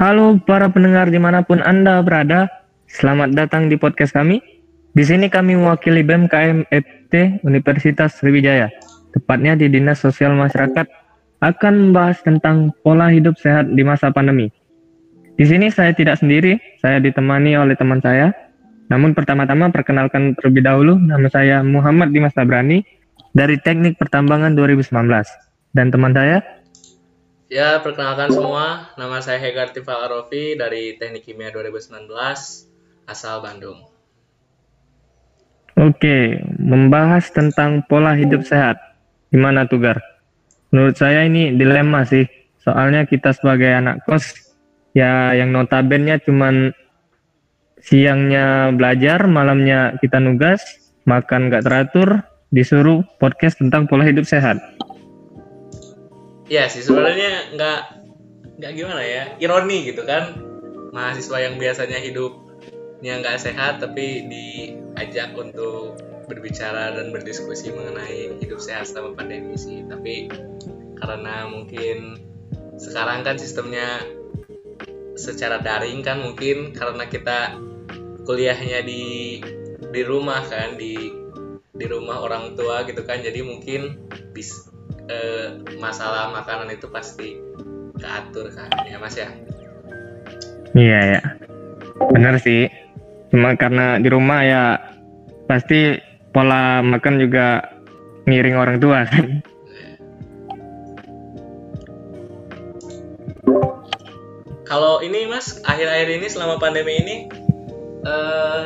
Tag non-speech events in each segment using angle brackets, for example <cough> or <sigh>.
Halo para pendengar di mana pun Anda berada, selamat datang di podcast kami. Di sini kami mewakili BMKM FT Universitas Sriwijaya, tepatnya di Dinas Sosial Masyarakat, akan membahas tentang pola hidup sehat di masa pandemi. Di sini saya tidak sendiri, saya ditemani oleh teman saya. Namun pertama-tama perkenalkan terlebih dahulu, nama saya Muhammad Dimas Tabrani dari Teknik Pertambangan 2019. Dan teman saya, Ya, perkenalkan semua, nama saya Hegar Tifal Arofi dari Teknik Kimia 2019, asal Bandung. Oke, membahas tentang pola hidup sehat. Gimana tuh, Gar? Menurut saya ini dilema sih. Soalnya kita sebagai anak kos, ya yang notabene cuman siangnya belajar, malamnya kita nugas, makan nggak teratur, disuruh podcast tentang pola hidup sehat. Iya sih, sebenarnya nggak nggak gimana ya, ironi gitu kan. Mahasiswa yang biasanya hidupnya nggak sehat, tapi diajak untuk berbicara dan berdiskusi mengenai hidup sehat selama pandemi sih. Tapi karena mungkin sekarang kan sistemnya secara daring kan mungkin karena kita kuliahnya di di rumah kan di di rumah orang tua gitu kan jadi mungkin bis eh, masalah makanan itu pasti keatur kan ya mas ya? Iya ya, benar sih. Cuma karena di rumah ya pasti pola makan juga ngiring orang tua kan. kalau ini mas akhir-akhir ini selama pandemi ini eh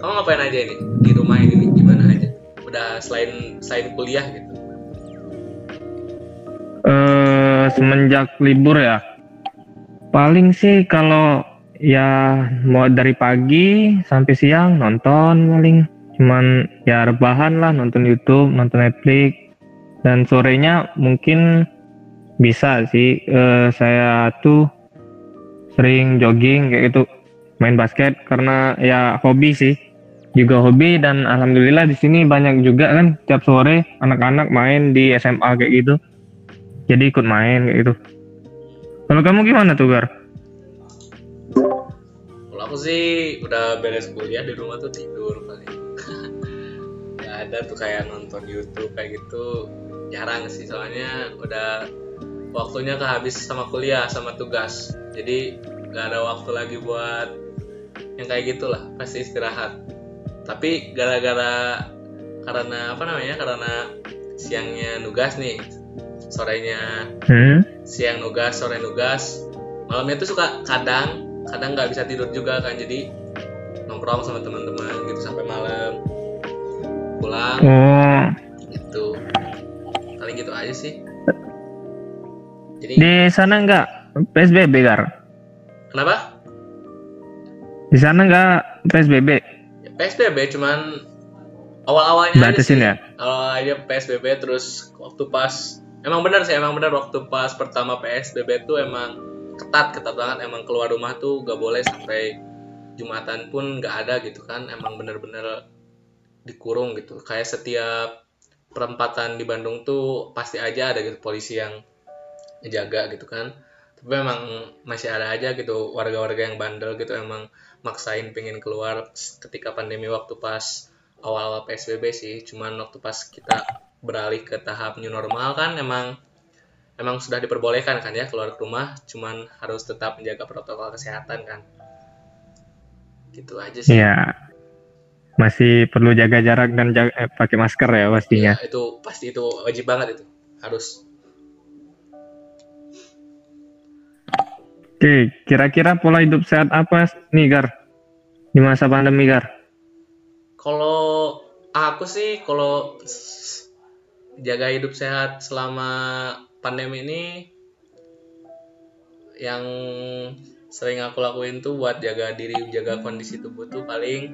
kamu ngapain aja ini? Di rumah ini gimana aja? Udah selain selain kuliah gitu semenjak libur ya, paling sih kalau ya mau dari pagi sampai siang nonton paling. Cuman ya rebahan lah nonton YouTube, nonton Netflix. Dan sorenya mungkin bisa sih eh, saya tuh sering jogging kayak gitu main basket. Karena ya hobi sih juga hobi. Dan alhamdulillah di sini banyak juga kan tiap sore anak-anak main di SMA kayak gitu jadi ikut main kayak gitu. Kalau kamu gimana tuh Gar? kalau aku sih udah beres kuliah di rumah tuh tidur paling. <laughs> Nggak ada tuh kayak nonton YouTube kayak gitu. Jarang sih soalnya udah waktunya kehabis sama kuliah sama tugas. Jadi nggak ada waktu lagi buat yang kayak gitulah pasti istirahat. Tapi gara-gara karena apa namanya karena siangnya nugas nih sorenya. Hmm? siang nugas sore nugas. Malamnya tuh suka kadang kadang nggak bisa tidur juga kan jadi nongkrong sama teman-teman gitu sampai malam. Pulang. Oh, gitu. Paling gitu aja sih. Jadi di sana nggak PSBB Gar? kenapa? Di sana nggak PSBB? ya, PSBB cuman awal-awalnya Batasin ya? awal aja PSBB terus waktu pas emang benar sih emang benar. Waktu pas pertama PSBB tuh emang ketat ketat banget. Emang keluar rumah tuh gak boleh sampai jumatan pun gak ada gitu kan. Emang bener-bener dikurung gitu. Kayak setiap perempatan di Bandung tuh pasti aja ada gitu polisi yang ngejaga gitu kan. Tapi emang masih ada aja gitu warga-warga yang bandel gitu. Emang maksain pengen keluar ketika pandemi waktu pas awal-awal PSBB sih cuman waktu pas kita beralih ke tahap new normal kan emang emang sudah diperbolehkan kan ya keluar ke rumah cuman harus tetap menjaga protokol kesehatan kan gitu aja sih Iya. Masih perlu jaga jarak dan jaga, eh, pakai masker ya pastinya. Ya, itu pasti itu wajib banget itu harus Oke, kira-kira pola hidup sehat apa nih Gar? Di masa pandemi Gar? Kalau aku sih kalau jaga hidup sehat selama pandemi ini yang sering aku lakuin tuh buat jaga diri jaga kondisi tubuh tuh paling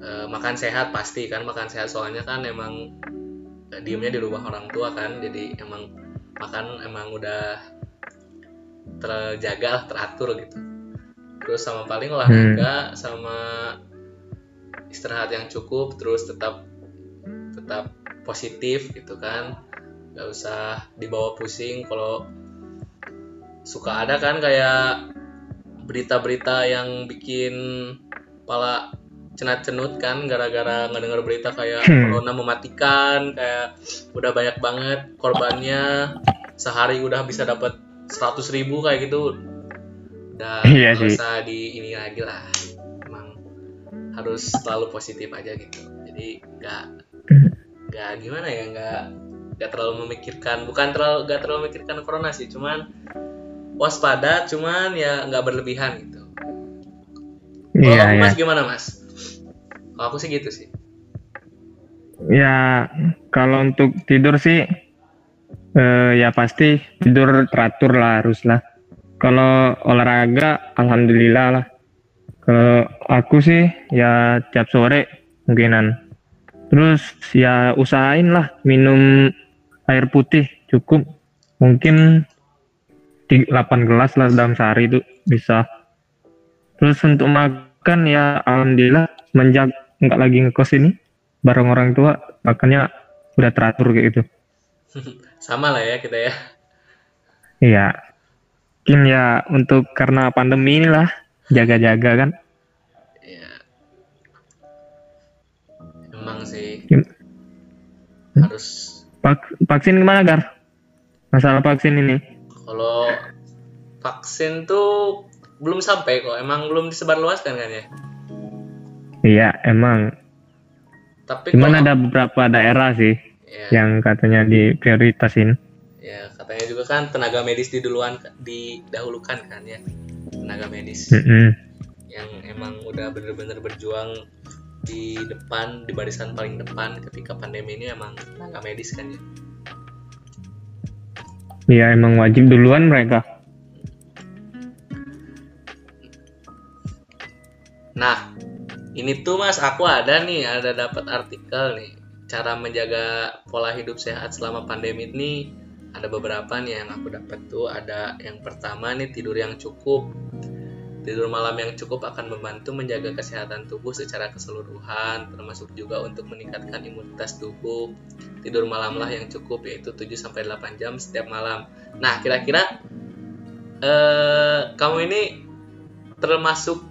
eh, makan sehat pasti kan makan sehat. Soalnya kan emang eh, diemnya di rumah orang tua kan jadi emang makan emang udah terjaga lah teratur gitu. Terus sama paling olahraga sama istirahat yang cukup terus tetap tetap positif gitu kan. Nggak usah dibawa pusing kalau suka ada kan kayak berita-berita yang bikin pala cenat-cenut kan gara-gara ngedenger berita kayak Hmm. corona mematikan kayak udah banyak banget korbannya sehari udah bisa dapat 100.000 ribu kayak gitu. Udah Iya usah di ini lagi lah harus selalu positif aja gitu jadi nggak nggak gimana ya nggak nggak terlalu memikirkan bukan terlalu nggak terlalu memikirkan corona sih cuman waspada cuman ya nggak berlebihan gitu kalau Iya, kamu iya. mas gimana mas kalau aku sih gitu sih Ya, kalau untuk tidur sih, eh, ya pasti tidur teratur lah harus lah. Kalau olahraga, alhamdulillah lah. Kalau aku sih, ya tiap sore mungkinan. Terus ya usahain lah minum air putih cukup. Mungkin 8 gelas lah dalam sehari itu bisa. Terus untuk makan ya alhamdulillah semenjak nggak lagi ngekos ini bareng orang tua makanya udah teratur kayak gitu <laughs> sama lah ya kita ya iya mungkin ya untuk karena pandemi inilah jaga-jaga kan? Ya emang sih. Gim- harus. Vak- vaksin gimana gar? Masalah vaksin ini. Kalau vaksin tuh belum sampai kok. Emang belum disebarluaskan kan ya? Iya emang. Tapi cuman kalau- ada beberapa daerah sih ya, yang katanya diprioritasin. Ya katanya juga kan tenaga medis di duluan didahulukan kan ya tenaga medis Mm-mm. yang emang udah bener-bener berjuang di depan di barisan paling depan ketika pandemi ini emang tenaga medis kan ya iya emang wajib duluan mereka Nah, ini tuh Mas, aku ada nih, ada dapat artikel nih, cara menjaga pola hidup sehat selama pandemi ini ada beberapa nih yang aku dapat tuh. Ada yang pertama nih tidur yang cukup. Tidur malam yang cukup akan membantu menjaga kesehatan tubuh secara keseluruhan, termasuk juga untuk meningkatkan imunitas tubuh. Tidur malamlah yang cukup yaitu 7 sampai 8 jam setiap malam. Nah, kira-kira eh kamu ini termasuk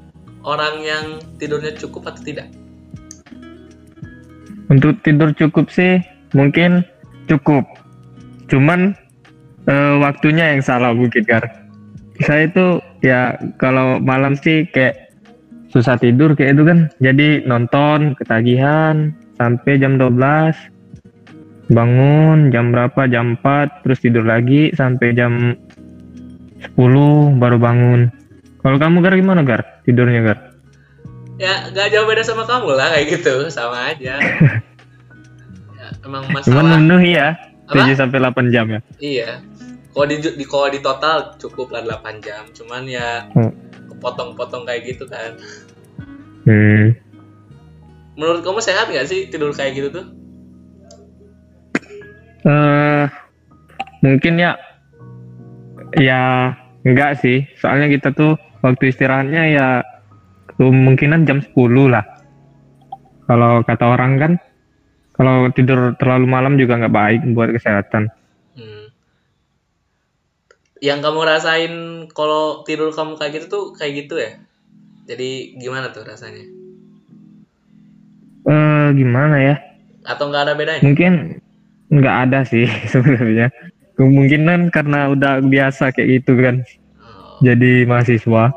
orang yang tidurnya cukup atau tidak? Untuk tidur cukup sih mungkin cukup. Cuman eh, waktunya yang salah mungkin Gar. Saya itu ya kalau malam sih kayak susah tidur kayak itu kan. Jadi nonton ketagihan sampai jam 12. Bangun jam berapa? Jam 4 terus tidur lagi sampai jam 10 baru bangun. Kalau kamu Gar gimana Gar? Tidurnya Gar? Ya, gak jauh beda sama kamu lah kayak gitu, sama aja. <laughs> ya, emang Cuman masalah memenuhi ya Apa? 7 sampai 8 jam ya. iya. Kalau di, di kalau di total cukup lah 8 jam, cuman ya Hmm. kepotong-potong kayak gitu kan. Hmm. Menurut kamu sehat gak sih tidur kayak gitu tuh? eh mungkin ya ya enggak sih soalnya kita tuh waktu istirahatnya ya kemungkinan jam 10 lah kalau kata orang kan kalau tidur terlalu malam juga nggak baik buat kesehatan. Yang kamu rasain kalau tidur kamu kayak gitu tuh kayak gitu ya? Jadi gimana tuh rasanya? eh gimana ya Atau nggak ada bedanya? mungkin nggak ada sih <laughs> sebenarnya kemungkinan karena udah biasa kayak gitu kan Oh, jadi mahasiswa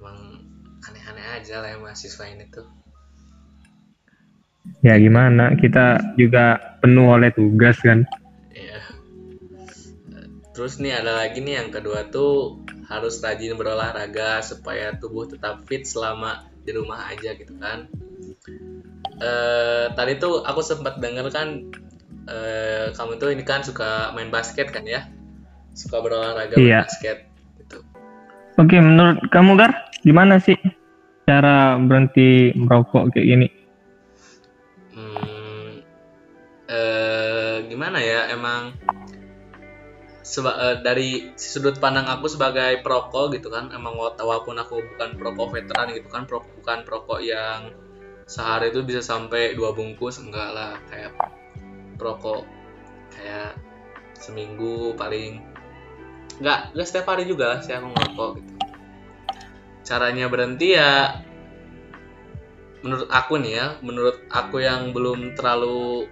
emang aneh-aneh aja lah ya mahasiswa ini tuh. ya gimana kita juga penuh oleh tugas kan Iya. Terus nih ada lagi nih yang kedua tuh harus rajin berolahraga supaya tubuh tetap fit selama di rumah aja gitu kan. Eh tadi tuh aku sempat denger kan eh, kamu tuh ini kan suka main basket kan ya? Suka berolahraga Iya. basket gitu. Oke, menurut kamu Gar, gimana sih cara berhenti merokok kayak gini? Hmm, eh, gimana ya emang seba- eh, dari sudut pandang aku sebagai perokok gitu kan. Emang wa- walaupun aku bukan perokok veteran gitu kan pro- bukan perokok yang sehari itu bisa sampai dua bungkus enggak lah. Kayak perokok kayak seminggu paling nggak nggak setiap hari juga lah sih aku ngerokok gitu. Caranya berhenti ya menurut aku nih ya menurut aku yang belum terlalu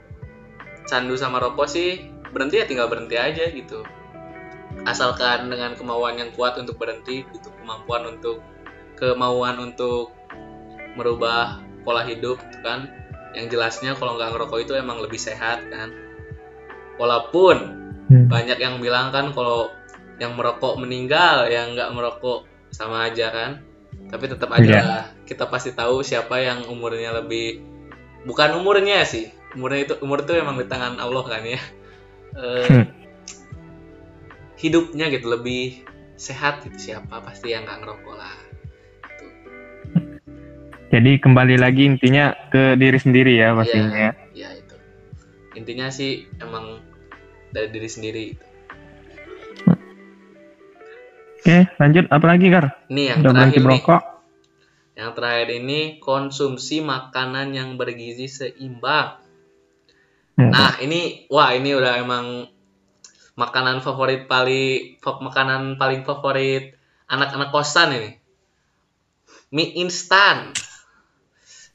candu sama rokok sih berhenti ya tinggal berhenti aja gitu asalkan dengan kemauan yang kuat untuk berhenti gitu kemampuan untuk kemauan untuk merubah pola hidup gitu kan yang jelasnya kalau nggak ngerokok itu emang lebih sehat kan walaupun Hmm. banyak yang bilang kan kalau yang merokok meninggal yang nggak merokok sama aja kan tapi tetap aja Iya. lah, kita pasti tahu siapa yang umurnya lebih bukan umurnya sih umurnya itu umur itu emang di tangan Allah kan ya <laughs> Eh, Hmm. Hidupnya gitu lebih sehat gitu siapa pasti yang nggak ngerokok lah Jadi kembali lagi intinya ke diri sendiri ya pastinya. ya itu intinya sih emang dari diri sendiri gitu. Oke, lanjut apa lagi Gar? ini yang Udah terakhir nih? Yang terakhir ini konsumsi makanan yang bergizi seimbang. Hmm. Nah, ini wah ini udah emang makanan favorit paling makanan paling favorit anak-anak kosan ini. Mie instan.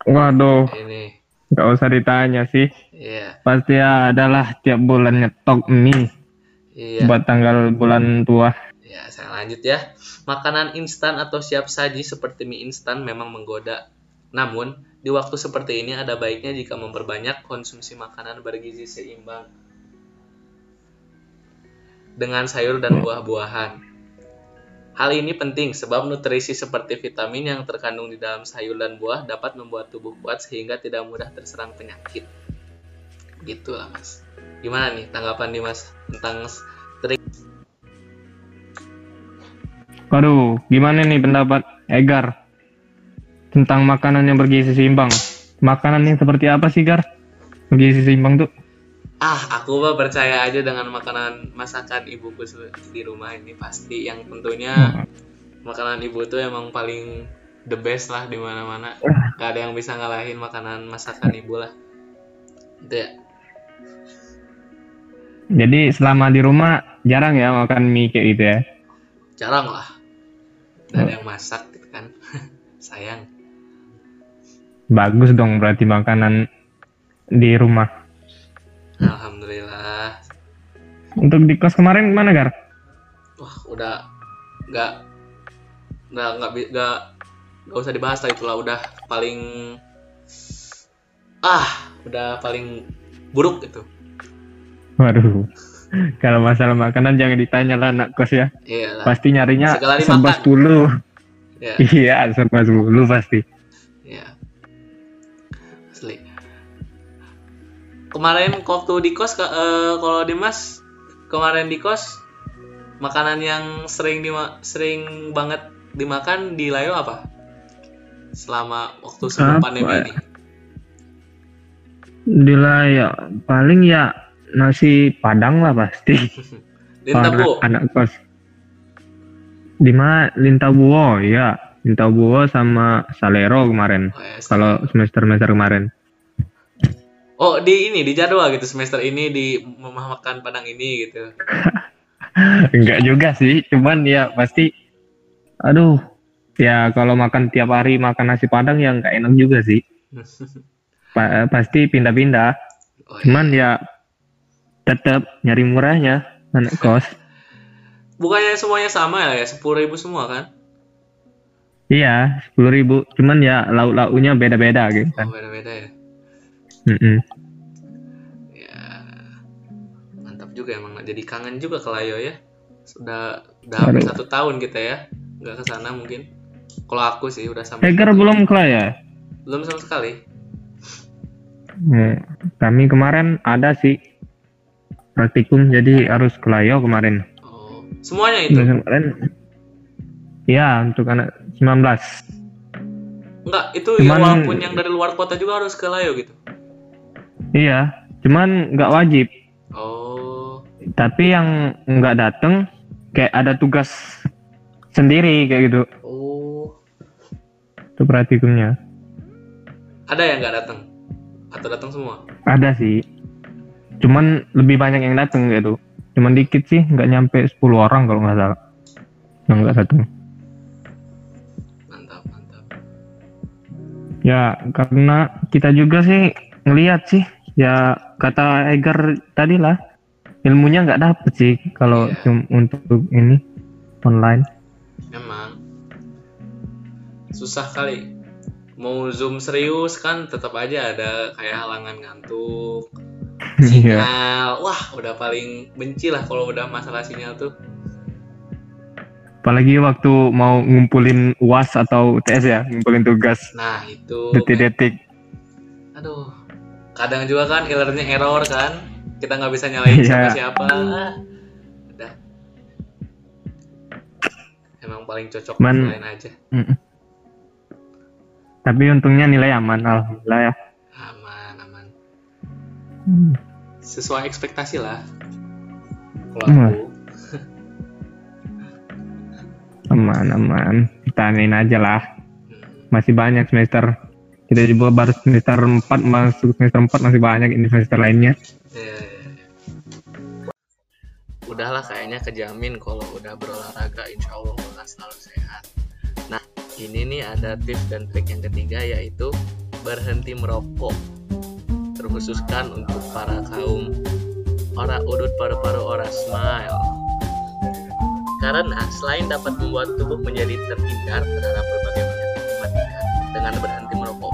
Waduh, Ini. nggak usah ditanya sih. Iya, Pasti adalah tiap bulan nyetok mie iya. buat tanggal bulan tua. Ya, saya lanjut ya. Makanan instan atau siap saji seperti mie instan memang menggoda. Namun, di waktu seperti ini ada baiknya jika memperbanyak konsumsi makanan bergizi seimbang dengan sayur dan buah-buahan. Hal ini penting sebab nutrisi seperti vitamin yang terkandung di dalam sayur dan buah dapat membuat tubuh kuat sehingga tidak mudah terserang penyakit. Gitulah, Mas. Gimana nih tanggapan Dimas tentang Waduh, gimana nih pendapat Egar tentang makanan yang bergizi seimbang? Makanan yang seperti apa sih Gar? Bergizi seimbang tuh? Ah, aku mah percaya aja dengan makanan masakan ibuku di rumah ini pasti yang tentunya makanan ibu tuh emang paling the best lah di mana-mana. Gak ada yang bisa ngalahin makanan masakan ibu lah. Itu ya. Jadi selama di rumah jarang ya makan mie kayak gitu ya? Jarang lah. Gak ada yang masak gitu kan. <laughs> Sayang. Bagus dong berarti makanan di rumah. Alhamdulillah. Untuk di kos kemarin gimana Gar? Wah, udah nggak nggak nggak nggak nggak usah dibahas lah itulah udah paling ah udah paling buruk gitu Waduh, <laughs> kalau masalah makanan jangan ditanya lah anak kos ya. iya lah Pasti nyarinya serba sepuluh. ya Iya, <laughs> serba sepuluh pasti. Kemarin waktu di kos eh, kalau Dimas kemarin di kos makanan yang sering dima- sering banget dimakan di Layo apa selama waktu sebelum Apa pandemi ya? ini Dila ya paling ya nasi padang lah pasti. <laughs> Lintabo Anak, kos. Di mana Lintabuo ya. Lintabuo sama Salero kemarin. Oh, ya, Kalau semester semester kemarin. Oh di ini di jadwal gitu semester ini di memakan padang ini gitu. <laughs> Enggak juga sih, cuman ya pasti aduh. Ya kalau makan tiap hari makan nasi padang ya nggak enak juga sih. <laughs> Pa- pasti pindah-pindah. Oh, iya. Cuman ya tetap nyari murahnya anak <laughs> kos. Bukannya semuanya sama ya, sepuluh ribu semua kan? Iya, sepuluh ribu. Cuman ya lauk-lauknya beda-beda gitu Oh kan. beda-beda ya. Mm-mm. Ya mantap juga emang. Jadi kangen juga ke Layo ya. Sudah udah hampir satu tahun kita ya, nggak ke sana mungkin. Kalau aku sih udah sampai Egar belum kelar ya? belum sama sekali. Hmm, Kami kemarin ada sih praktikum jadi harus ke Layo kemarin. Oh semuanya itu? Kemarin ya untuk anak 19. Enggak itu ya, Cuman- walaupun yang dari luar kota juga harus ke Layo gitu. Iya, cuman nggak wajib. Oh Tapi yang nggak datang kayak ada tugas sendiri kayak gitu. oh Itu praktikumnya. ada yang nggak datang atau datang semua? Ada sih. Cuman lebih banyak yang datang gitu. cuman dikit sih nggak nyampe 10 orang kalau nggak salah yang nggak datang mantap mantap ya karena kita juga sih ngelihat sih ya kata Egar tadi lah ilmunya nggak dapet sih kalau Iya. cum- untuk ini online. Emang. Susah kali. Mau zoom serius kan tetap aja ada kayak halangan ngantuk <laughs> Iya. sinyal. Wah udah paling benci lah kalau udah masalah sinyal tuh. Apalagi waktu mau ngumpulin uas atau UTS ya ngumpulin tugas. Nah itu. Detik-detik. Aduh kadang juga kan healernya error kan. Kita nggak bisa nyalain Iya. siapa siapa udah. Emang paling cocok Man- lain aja. Mm-mm. tapi untungnya nilai aman alhamdulillah ya. Aman aman. Hmm. sesuai ekspektasi lah. Kalau Hmm. aku. Aman aman. Tanain aja lah. Hmm, masih banyak semester kita juga baru semester 4 masuk semester 4 masih banyak ini lainnya. Ya, ya, ya. udahlah kayaknya kejamin kalau udah berolahraga insya Allah bakal selalu sehat. Nah ini nih ada tips dan trik yang ketiga yaitu berhenti merokok. Terkhususkan untuk para kaum ora udut paru-paru ora smile. Karena selain dapat membuat tubuh menjadi terhindar terhadap berbagai penyakit dengan berhenti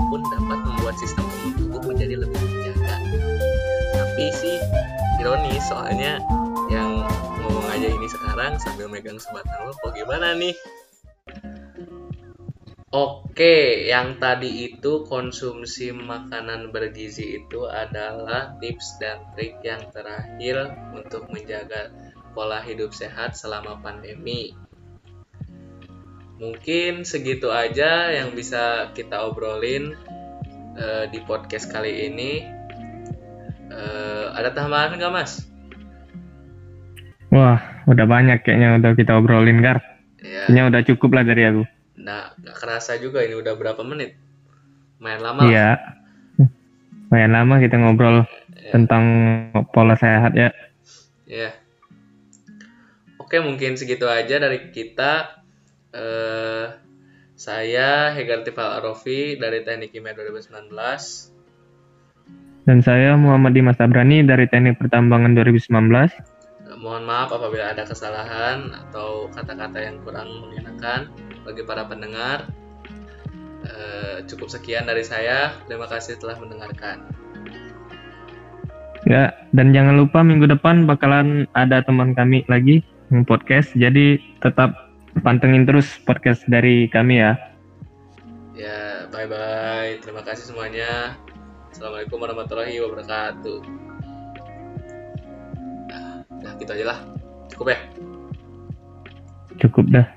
pun dapat membuat sistem imun tubuh menjadi lebih terjaga tapi sih ironis soalnya yang ngomong aja ini sekarang sambil megang sebatang rokok gimana nih Oke, yang tadi itu konsumsi makanan bergizi itu adalah tips dan trik yang terakhir untuk menjaga pola hidup sehat selama pandemi. Mungkin segitu aja yang bisa kita obrolin eh, di podcast kali ini. Eh, ada tambahan nggak, Mas? wah udah banyak kayaknya udah kita obrolin gar Ya, kayaknya udah cukup lah dari aku nggak nggak kerasa juga ini udah berapa menit? Main lama iya lumayan lama kita ngobrol tentang pola sehat ya Ya. Oke, mungkin segitu aja dari kita. Eh, saya Hegar Tifal Arofi dari Teknik Kimia 2019. dan saya Muhammad Dimas Abrani dari Teknik Pertambangan 2019 Eh, Mohon maaf apabila ada kesalahan atau kata-kata yang kurang mengenakan bagi para pendengar. Eh, cukup sekian dari saya. Terima kasih telah mendengarkan. Ya, dan jangan lupa minggu depan bakalan ada teman kami lagi yang podcast. Jadi tetap pantengin terus podcast dari kami ya. Ya, bye bye. Terima kasih semuanya. Assalamualaikum warahmatullahi wabarakatuh. Nah, udah gitu aja lah. Cukup ya. Cukup dah.